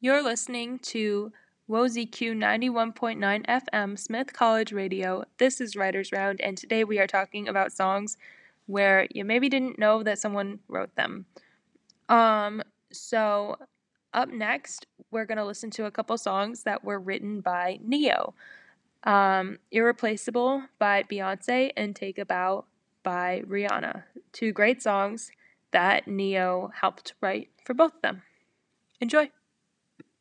You're listening to WOZQ 91.9 FM Smith College Radio. This is Writers Round, and today we are talking about songs where you maybe didn't know that someone wrote them. Um, so up next, we're going to listen to a couple songs that were written by Ne-Yo: Um, Irreplaceable by Beyonce and Take a Bow by Rihanna. Two great songs that Ne-Yo helped write for both of them. Enjoy!